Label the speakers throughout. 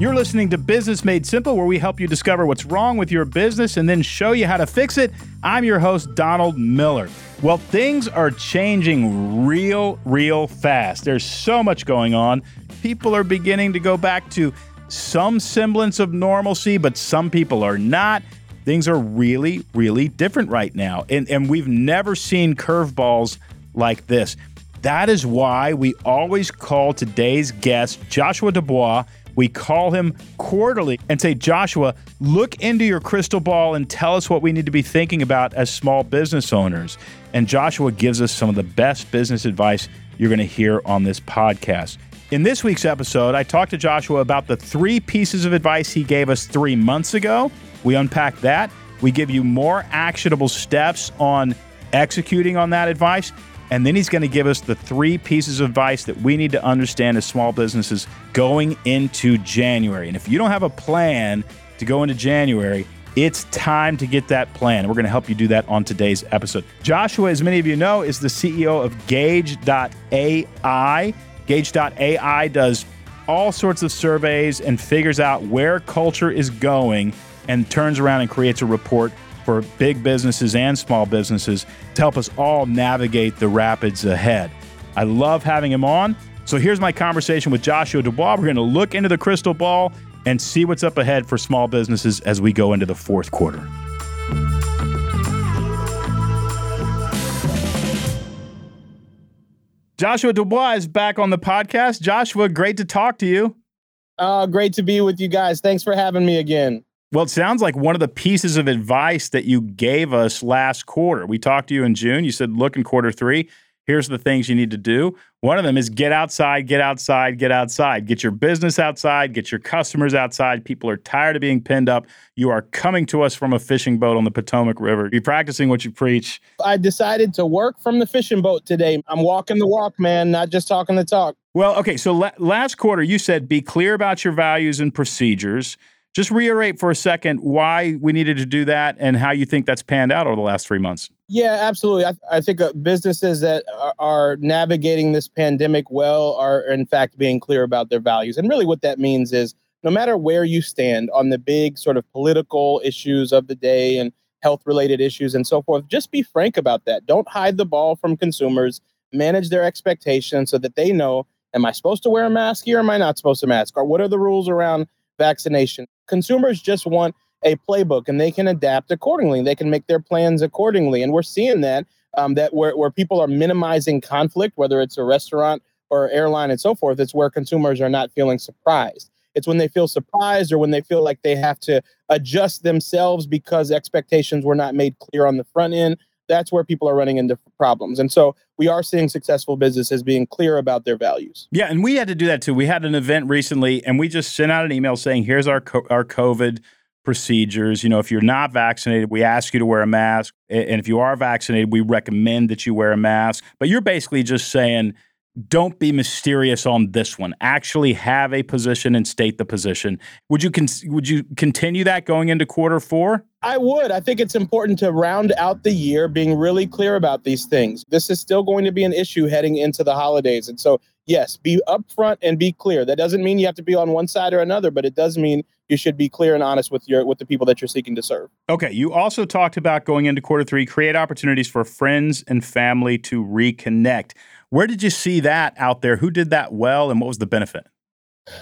Speaker 1: You're listening to Business Made Simple, where we help you discover what's wrong with your business and then show you how to fix it. I'm your host, Donald Miller. Well, things are changing real, real fast. There's so much going on. People are beginning to go back to some semblance of normalcy, but some people are not. Things are really, really different right now. And, and we've never seen curveballs like this. That is why we always call today's guest, Joshua Dubois we call him quarterly and say, Joshua, look into your crystal ball and tell us what we need to be thinking about as small business owners. And Joshua gives us some of the best business advice you're going to hear on this podcast. In this week's episode, I talked to Joshua about the three pieces of advice he gave us three months ago. We unpack that. We give you more actionable steps on executing on that advice. And then he's going to give us the three pieces of advice that we need to understand as small businesses going into January. And if you don't have a plan to go into January, it's time to get that plan. We're going to help you do that on today's episode. Joshua, as many of you know, is the CEO of Gauge.ai. Gauge.ai does all sorts of surveys and figures out where culture is going and turns around and creates a report for big businesses and small businesses to help us all navigate the rapids ahead. I love having him on. So here's my conversation with Joshua Dubois. We're going to look into the crystal ball and see what's up ahead for small businesses as we go into the fourth quarter. Joshua Dubois is back on the podcast. Joshua, great to talk to you.
Speaker 2: Uh, great to be with you guys. Thanks for having me again.
Speaker 1: Well, it sounds like one of the pieces of advice that you gave us last quarter. We talked to you in June. You said, look in quarter three. Here's the things you need to do. One of them is get outside, get outside, get outside. Get your business outside, get your customers outside. People are tired of being pinned up. You are coming to us from a fishing boat on the Potomac River. You're practicing what you preach.
Speaker 2: I decided to work from the fishing boat today. I'm walking the walk, man, not just talking the talk.
Speaker 1: Well, okay. So la- last quarter, you said be clear about your values and procedures. Just reiterate for a second why we needed to do that and how you think that's panned out over the last three months.
Speaker 2: Yeah, absolutely. I, I think uh, businesses that are, are, navigating this pandemic well are, in fact, being clear about their values. And really, what that means is no matter where you stand on the big sort of political issues of the day and health related issues and so forth, just be frank about that. Don't hide the ball from consumers. Manage their expectations so that they know am I supposed to wear a mask here? Am I not supposed to mask? Or what are the rules around vaccination? Consumers just want a playbook and they can adapt accordingly. They can make their plans accordingly. And we're seeing that um, that where, where people are minimizing conflict, whether it's a restaurant or airline and so forth, it's where consumers are not feeling surprised. It's when they feel surprised or when they feel like they have to adjust themselves because expectations were not made clear on the front end that's where people are running into problems. And so we are seeing successful businesses being clear about their values.
Speaker 1: Yeah, and we had to do that too. We had an event recently and we just sent out an email saying, "Here's our co- our COVID procedures. You know, if you're not vaccinated, we ask you to wear a mask, and if you are vaccinated, we recommend that you wear a mask." But you're basically just saying don't be mysterious on this one. Actually have a position and state the position. Would you con- would you continue that going into quarter 4?
Speaker 2: I would. I think it's important to round out the year being really clear about these things. This is still going to be an issue heading into the holidays. And so, yes, be upfront and be clear. That doesn't mean you have to be on one side or another, but it does mean you should be clear and honest with your with the people that you're seeking to serve.
Speaker 1: Okay, you also talked about going into quarter 3 create opportunities for friends and family to reconnect. Where did you see that out there? Who did that well and what was the benefit?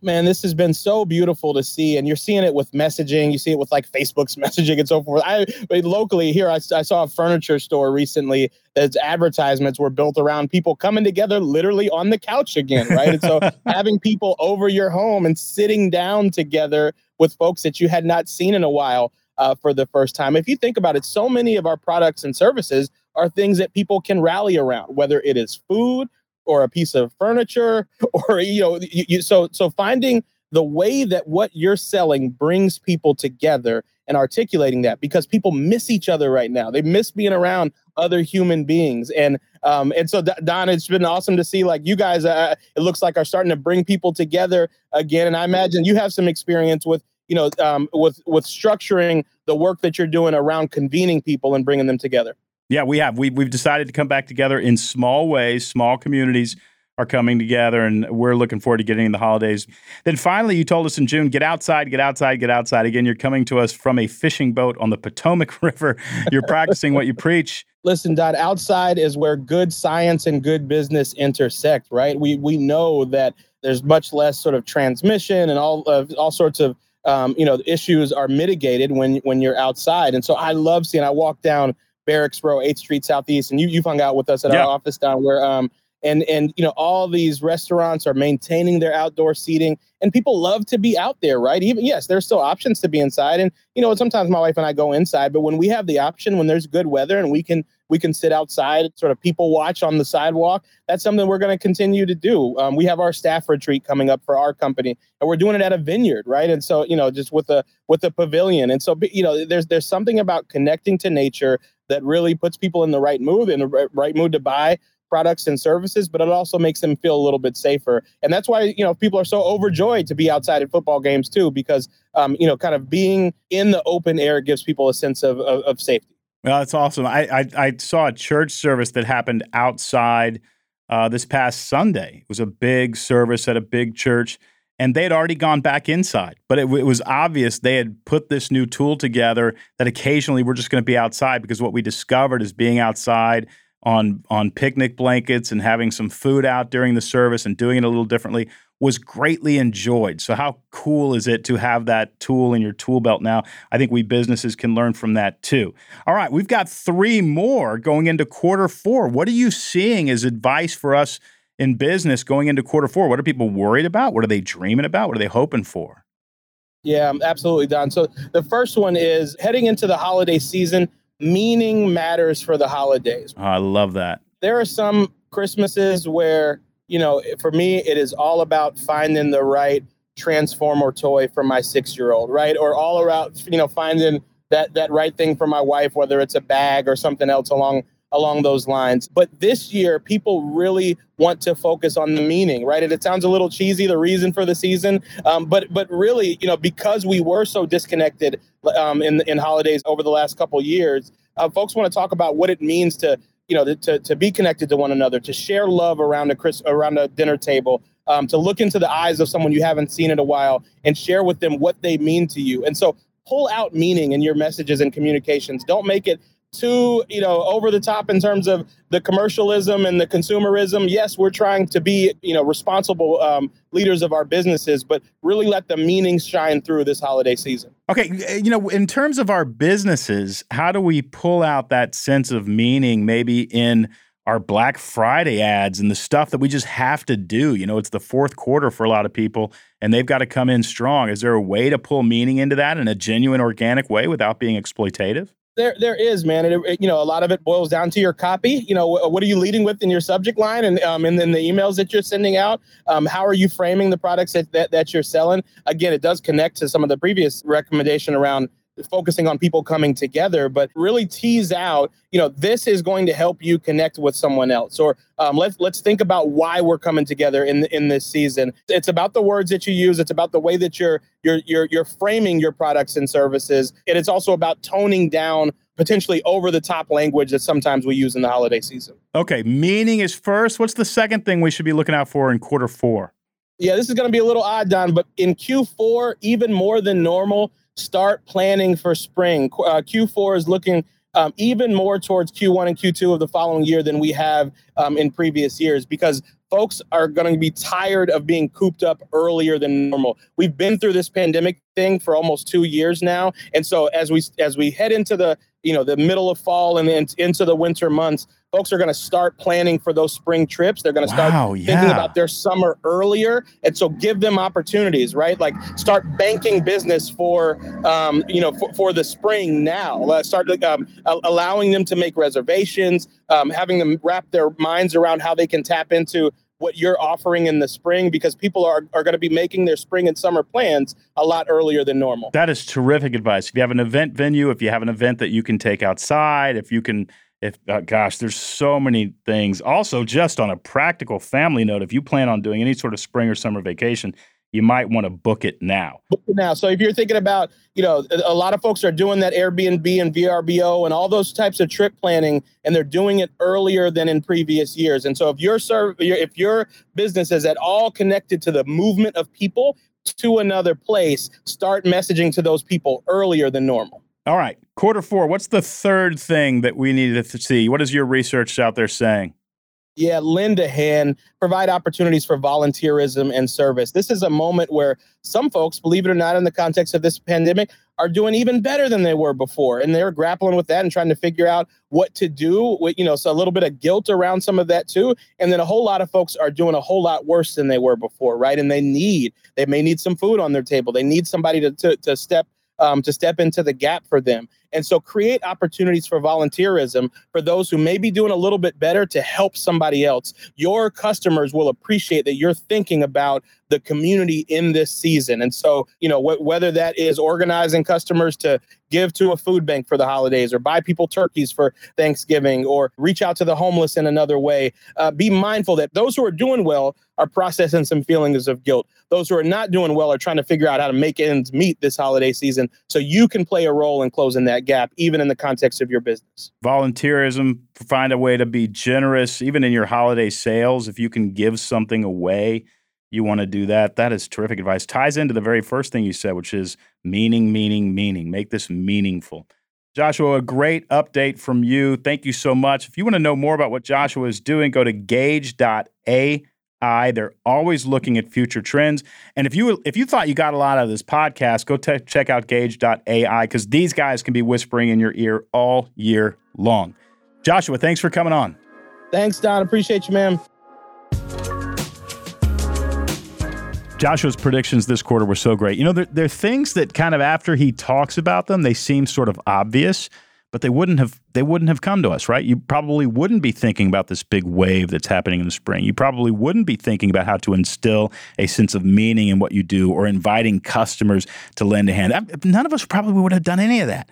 Speaker 2: Man, this has been so beautiful to see, and you're seeing it with messaging. You see it with like Facebook's messaging and so forth. I locally here, I, I saw a furniture store recently that's advertisements were built around people coming together literally on the couch again, right? and so having people over your home and sitting down together with folks that you had not seen in a while uh, for the first time. If you think about it, so many of our products and services are things that people can rally around, whether it is food or a piece of furniture or you know you, you, so so finding the way that what you're selling brings people together and articulating that because people miss each other right now. They miss being around other human beings. And um and so don it's been awesome to see like you guys uh, it looks like are starting to bring people together again. And i imagine you have some experience with you know um with with structuring the work that you're doing around convening people and bringing them together
Speaker 1: yeah, we have. We, we've decided to come back together in small ways, small communities are coming together, and we're looking forward to getting in the holidays. Then finally, you told us in June, get outside, get outside, get outside. Again, you're coming to us from a fishing boat on the Potomac River. You're practicing what you preach.
Speaker 2: Listen, Don, outside is where good science and good business intersect, right? We we know that there's much less sort of transmission and all of all sorts of um, you know issues are mitigated when when you're outside. And so I love seeing. I walk down Barracks Row, 8th Street Southeast, and you you've hung out with us at yeah. our office down where um and and you know all these restaurants are maintaining their outdoor seating and people love to be out there right? Even yes there's still options to be inside and you know sometimes my wife and i go inside but when we have the option when there's good weather and we can we can sit outside sort of people watch on the sidewalk that's something we're going to continue to do. Um, we have our staff retreat coming up for our company and we're doing it at a vineyard right? And so you know just with a with a pavilion and so you know there's there's something about connecting to nature that really puts people in the right mood in the right mood to buy products and services, but it also makes them feel a little bit safer. And that's why, you know, people are so overjoyed to be outside at football games too, because, um, you know, kind of being in the open air gives people a sense of, of, of safety.
Speaker 1: Well, that's awesome. I, I, I, saw a church service that happened outside uh, this past Sunday. It was a big service at a big church, and they had already gone back inside. But it, it was obvious they had put this new tool together that occasionally we're just going to be outside because what we discovered is being outside – on on picnic blankets and having some food out during the service and doing it a little differently was greatly enjoyed. So how cool is it to have that tool in your tool belt now? I think we businesses can learn from that too. All right, we've got 3 more going into quarter 4. What are you seeing as advice for us in business going into quarter 4? What are people worried about? What are they dreaming about? What are they hoping for?
Speaker 2: Yeah, um, absolutely, Don. So the first one is heading into the holiday season, meaning matters for the holidays.
Speaker 1: Oh, I love that.
Speaker 2: There are some Christmases where, you know, for me, it is all about finding the right transformer toy for my six year old, right? Or all around, you know, finding that that right thing for my wife, whether it's a bag or something else along along those lines. But this year, people really want to focus on the meaning, right? And it sounds a little cheesy, the reason for the season, um, but but really, you know, because we were so disconnected um, in in holidays over the last couple years, uh, folks want to talk about what it means to you know to, to be connected to one another, to share love around a Chris around a dinner table. Um, to look into the eyes of someone you haven't seen in a while and share with them what they mean to you. And so pull out meaning in your messages and communications. Don't make it too you know over the top in terms of the commercialism and the consumerism. Yes we're trying to be you know responsible um, leaders of our businesses but really let the meanings shine through this holiday season.
Speaker 1: Okay you know in terms of our businesses how do we pull out that sense of meaning maybe in our black friday ads and the stuff that we just have to do? You know it's the fourth quarter for a lot of people and they've got to come in strong. Is there a way to pull meaning into that in a genuine organic way without being exploitative
Speaker 2: there, there is, man. And it, you know, a lot of it boils down to your copy. You know, what are you leading with in your subject line, and um, and then the emails that you're sending out. Um, how are you framing the products that, that that you're selling? Again, it does connect to some of the previous recommendation around focusing on people coming together, but really tease out, you know, this is going to help you connect with someone else. Or um, let's let's think about why we're coming together in in this season. It's about the words that you use. It's about the way that you're you're you're you're framing your products and services, and it's also about toning down potentially over the top language that sometimes we use in the holiday season.
Speaker 1: Okay, meaning is first. What's the second thing we should be looking out for in quarter four?
Speaker 2: Yeah, this is going to be a little odd, Don, but in Q4, even more than normal, start planning for spring. Uh, Q4 is looking um, even more towards Q1 and Q2 of the following year than we have um, in previous years because folks are going to be tired of being cooped up earlier than normal. We've been through this pandemic thing for almost two years now, and so as we as we head into the you know the middle of fall and into the winter months folks are going to start planning for those spring trips they're going to start wow, yeah. thinking about their summer earlier and so give them opportunities right like start banking business for um, you know for, for the spring now uh, start um, allowing them to make reservations um, having them wrap their minds around how they can tap into what you're offering in the spring because people are, are going to be making their spring and summer plans a lot earlier than normal.
Speaker 1: That is terrific advice. If you have an event venue, if you have an event that you can take outside, if you can if uh, gosh there's so many things also just on a practical family note if you plan on doing any sort of spring or summer vacation you might want to book it now.
Speaker 2: Book it now. So if you're thinking about, you know, a lot of folks are doing that Airbnb and VRBO and all those types of trip planning, and they're doing it earlier than in previous years. And so if your serve, if your business is at all connected to the movement of people to another place, start messaging to those people earlier than normal.
Speaker 1: All right, quarter four. What's the third thing that we needed to see? What is your research out there saying?
Speaker 2: Yeah, lend a hand, provide opportunities for volunteerism and service. This is a moment where some folks, believe it or not, in the context of this pandemic, are doing even better than they were before. And they're grappling with that and trying to figure out what to do. With, you know, so a little bit of guilt around some of that too. And then a whole lot of folks are doing a whole lot worse than they were before, right? And they need, they may need some food on their table. They need somebody to, to, to step um, to step into the gap for them. And so create opportunities for volunteerism for those who may be doing a little bit better to help somebody else. Your customers will appreciate that you're thinking about the community in this season. And so, you know, wh- whether that is organizing customers to give to a food bank for the holidays or buy people turkeys for Thanksgiving or reach out to the homeless in another way, uh, be mindful that those who are doing well are processing some feelings of guilt. Those who are not doing well are trying to figure out how to make ends meet this holiday season so you can play a role in closing that gap, even in the context of your business.
Speaker 1: Volunteerism, find a way to be generous, even in your holiday sales. If you can give something away, you want to do that. That is terrific advice. Ties into the very first thing you said, which is meaning, meaning, meaning. Make this meaningful. Joshua, a great update from you. Thank you so much. If you want to know more about what Joshua is doing, go to gauge.ai AI. They're always looking at future trends. And if you if you thought you got a lot out of this podcast, go te- check out gauge.ai because these guys can be whispering in your ear all year long. Joshua, thanks for coming on.
Speaker 2: Thanks, Don. Appreciate you, man.
Speaker 1: Joshua's predictions this quarter were so great. You know, there, are things that kind of after he talks about them, they seem sort of obvious but they wouldn't have they wouldn't have come to us, right? You probably wouldn't be thinking about this big wave that's happening in the spring. You probably wouldn't be thinking about how to instill a sense of meaning in what you do or inviting customers to lend a hand. None of us probably would have done any of that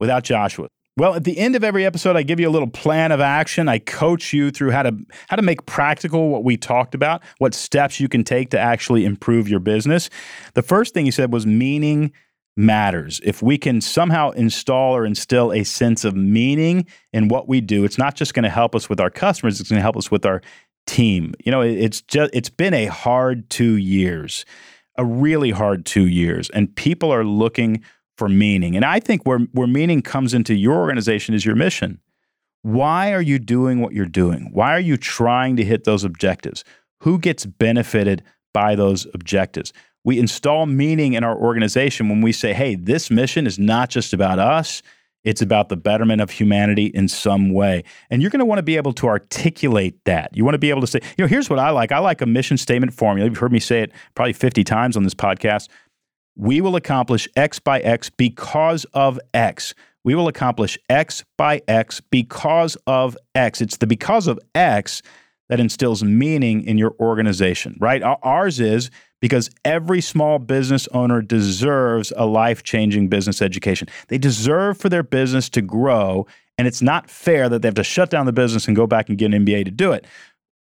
Speaker 1: without Joshua. Well, at the end of every episode, I give you a little plan of action. I coach you through how to how to make practical what we talked about, what steps you can take to actually improve your business. The first thing you said was meaning matters. If we can somehow install or instill a sense of meaning in what we do, it's not just going to help us with our customers, it's going to help us with our team. You know, it's just it's been a hard 2 years. A really hard 2 years and people are looking for meaning. And I think where where meaning comes into your organization is your mission. Why are you doing what you're doing? Why are you trying to hit those objectives? Who gets benefited by those objectives? we install meaning in our organization when we say, hey, this mission is not just about us, it's about the betterment of humanity in some way. And you're going to want to be able to articulate that. You want to be able to say, you know, here's what I like I like a mission statement formula. You've heard me say it probably 50 times on this podcast. We will accomplish X by X because of X. We will accomplish X by X because of X. It's the because of X that instills meaning in your organization, right? Ours is because every small business owner deserves a life changing business education. They deserve for their business to grow, and it's not fair that they have to shut down the business and go back and get an MBA to do it.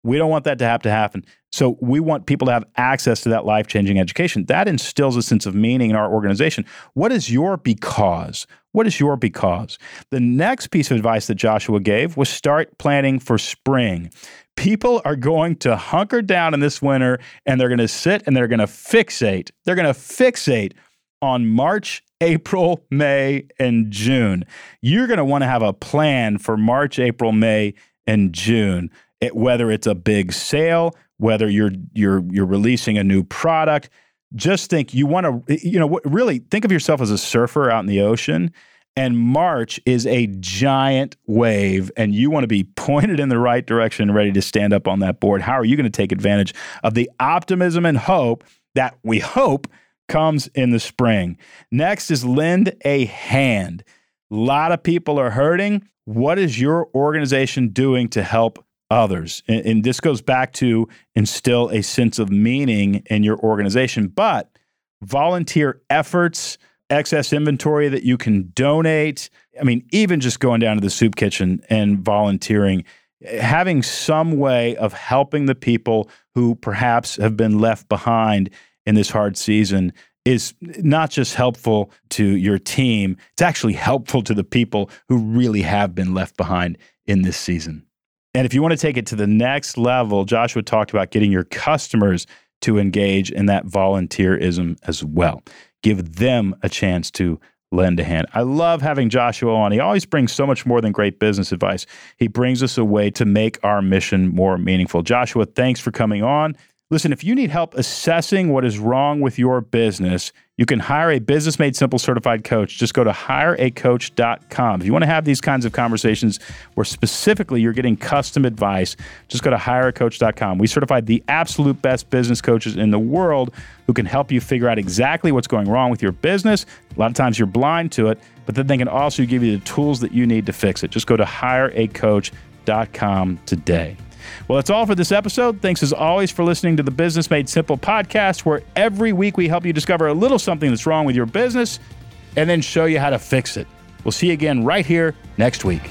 Speaker 1: We don't want that to have to happen. So we want people to have access to that life changing education. That instills a sense of meaning in our organization. What is your because? What is your because? The next piece of advice that Joshua gave was start planning for spring people are going to hunker down in this winter and they're going to sit and they're going to fixate. They're going to fixate on March, April, May, and June. You're going to want to have a plan for March, April, May, and June. It, whether it's a big sale, whether you're you're you're releasing a new product, just think you want to you know really think of yourself as a surfer out in the ocean and March is a giant wave, and you want to be pointed in the right direction, and ready to stand up on that board. How are you going to take advantage of the optimism and hope that we hope comes in the spring? Next is lend a hand. A lot of people are hurting. What is your organization doing to help others? And, and this goes back to instill a sense of meaning in your organization, but volunteer efforts excess inventory that you can donate. I mean, even just going down to the soup kitchen and volunteering, having some way of helping the people who perhaps have been left behind in this hard season is not just helpful to your team, it's actually helpful to the people who really have been left behind in this season. And if you want to take it to the next level, Joshua talked about getting your customers to engage in that volunteerism as well. Give them a chance to lend a hand. I love having Joshua on. He always brings so much more than great business advice. He brings us a way to make our mission more meaningful. Joshua, thanks for coming on. Listen, if you need help assessing what is wrong with your business, you can hire a Business Made Simple certified coach. Just go to hireacoach.com. If you want to have these kinds of conversations where specifically you're getting custom advice, just go to hireacoach.com. We certified the absolute best business coaches in the world who can help you figure out exactly what's going wrong with your business. A lot of times you're blind to it, but then they can also give you the tools that you need to fix it. Just go to hireacoach.com today. Well, that's all for this episode. Thanks as always for listening to the Business Made Simple podcast, where every week we help you discover a little something that's wrong with your business and then show you how to fix it. We'll see you again right here next week.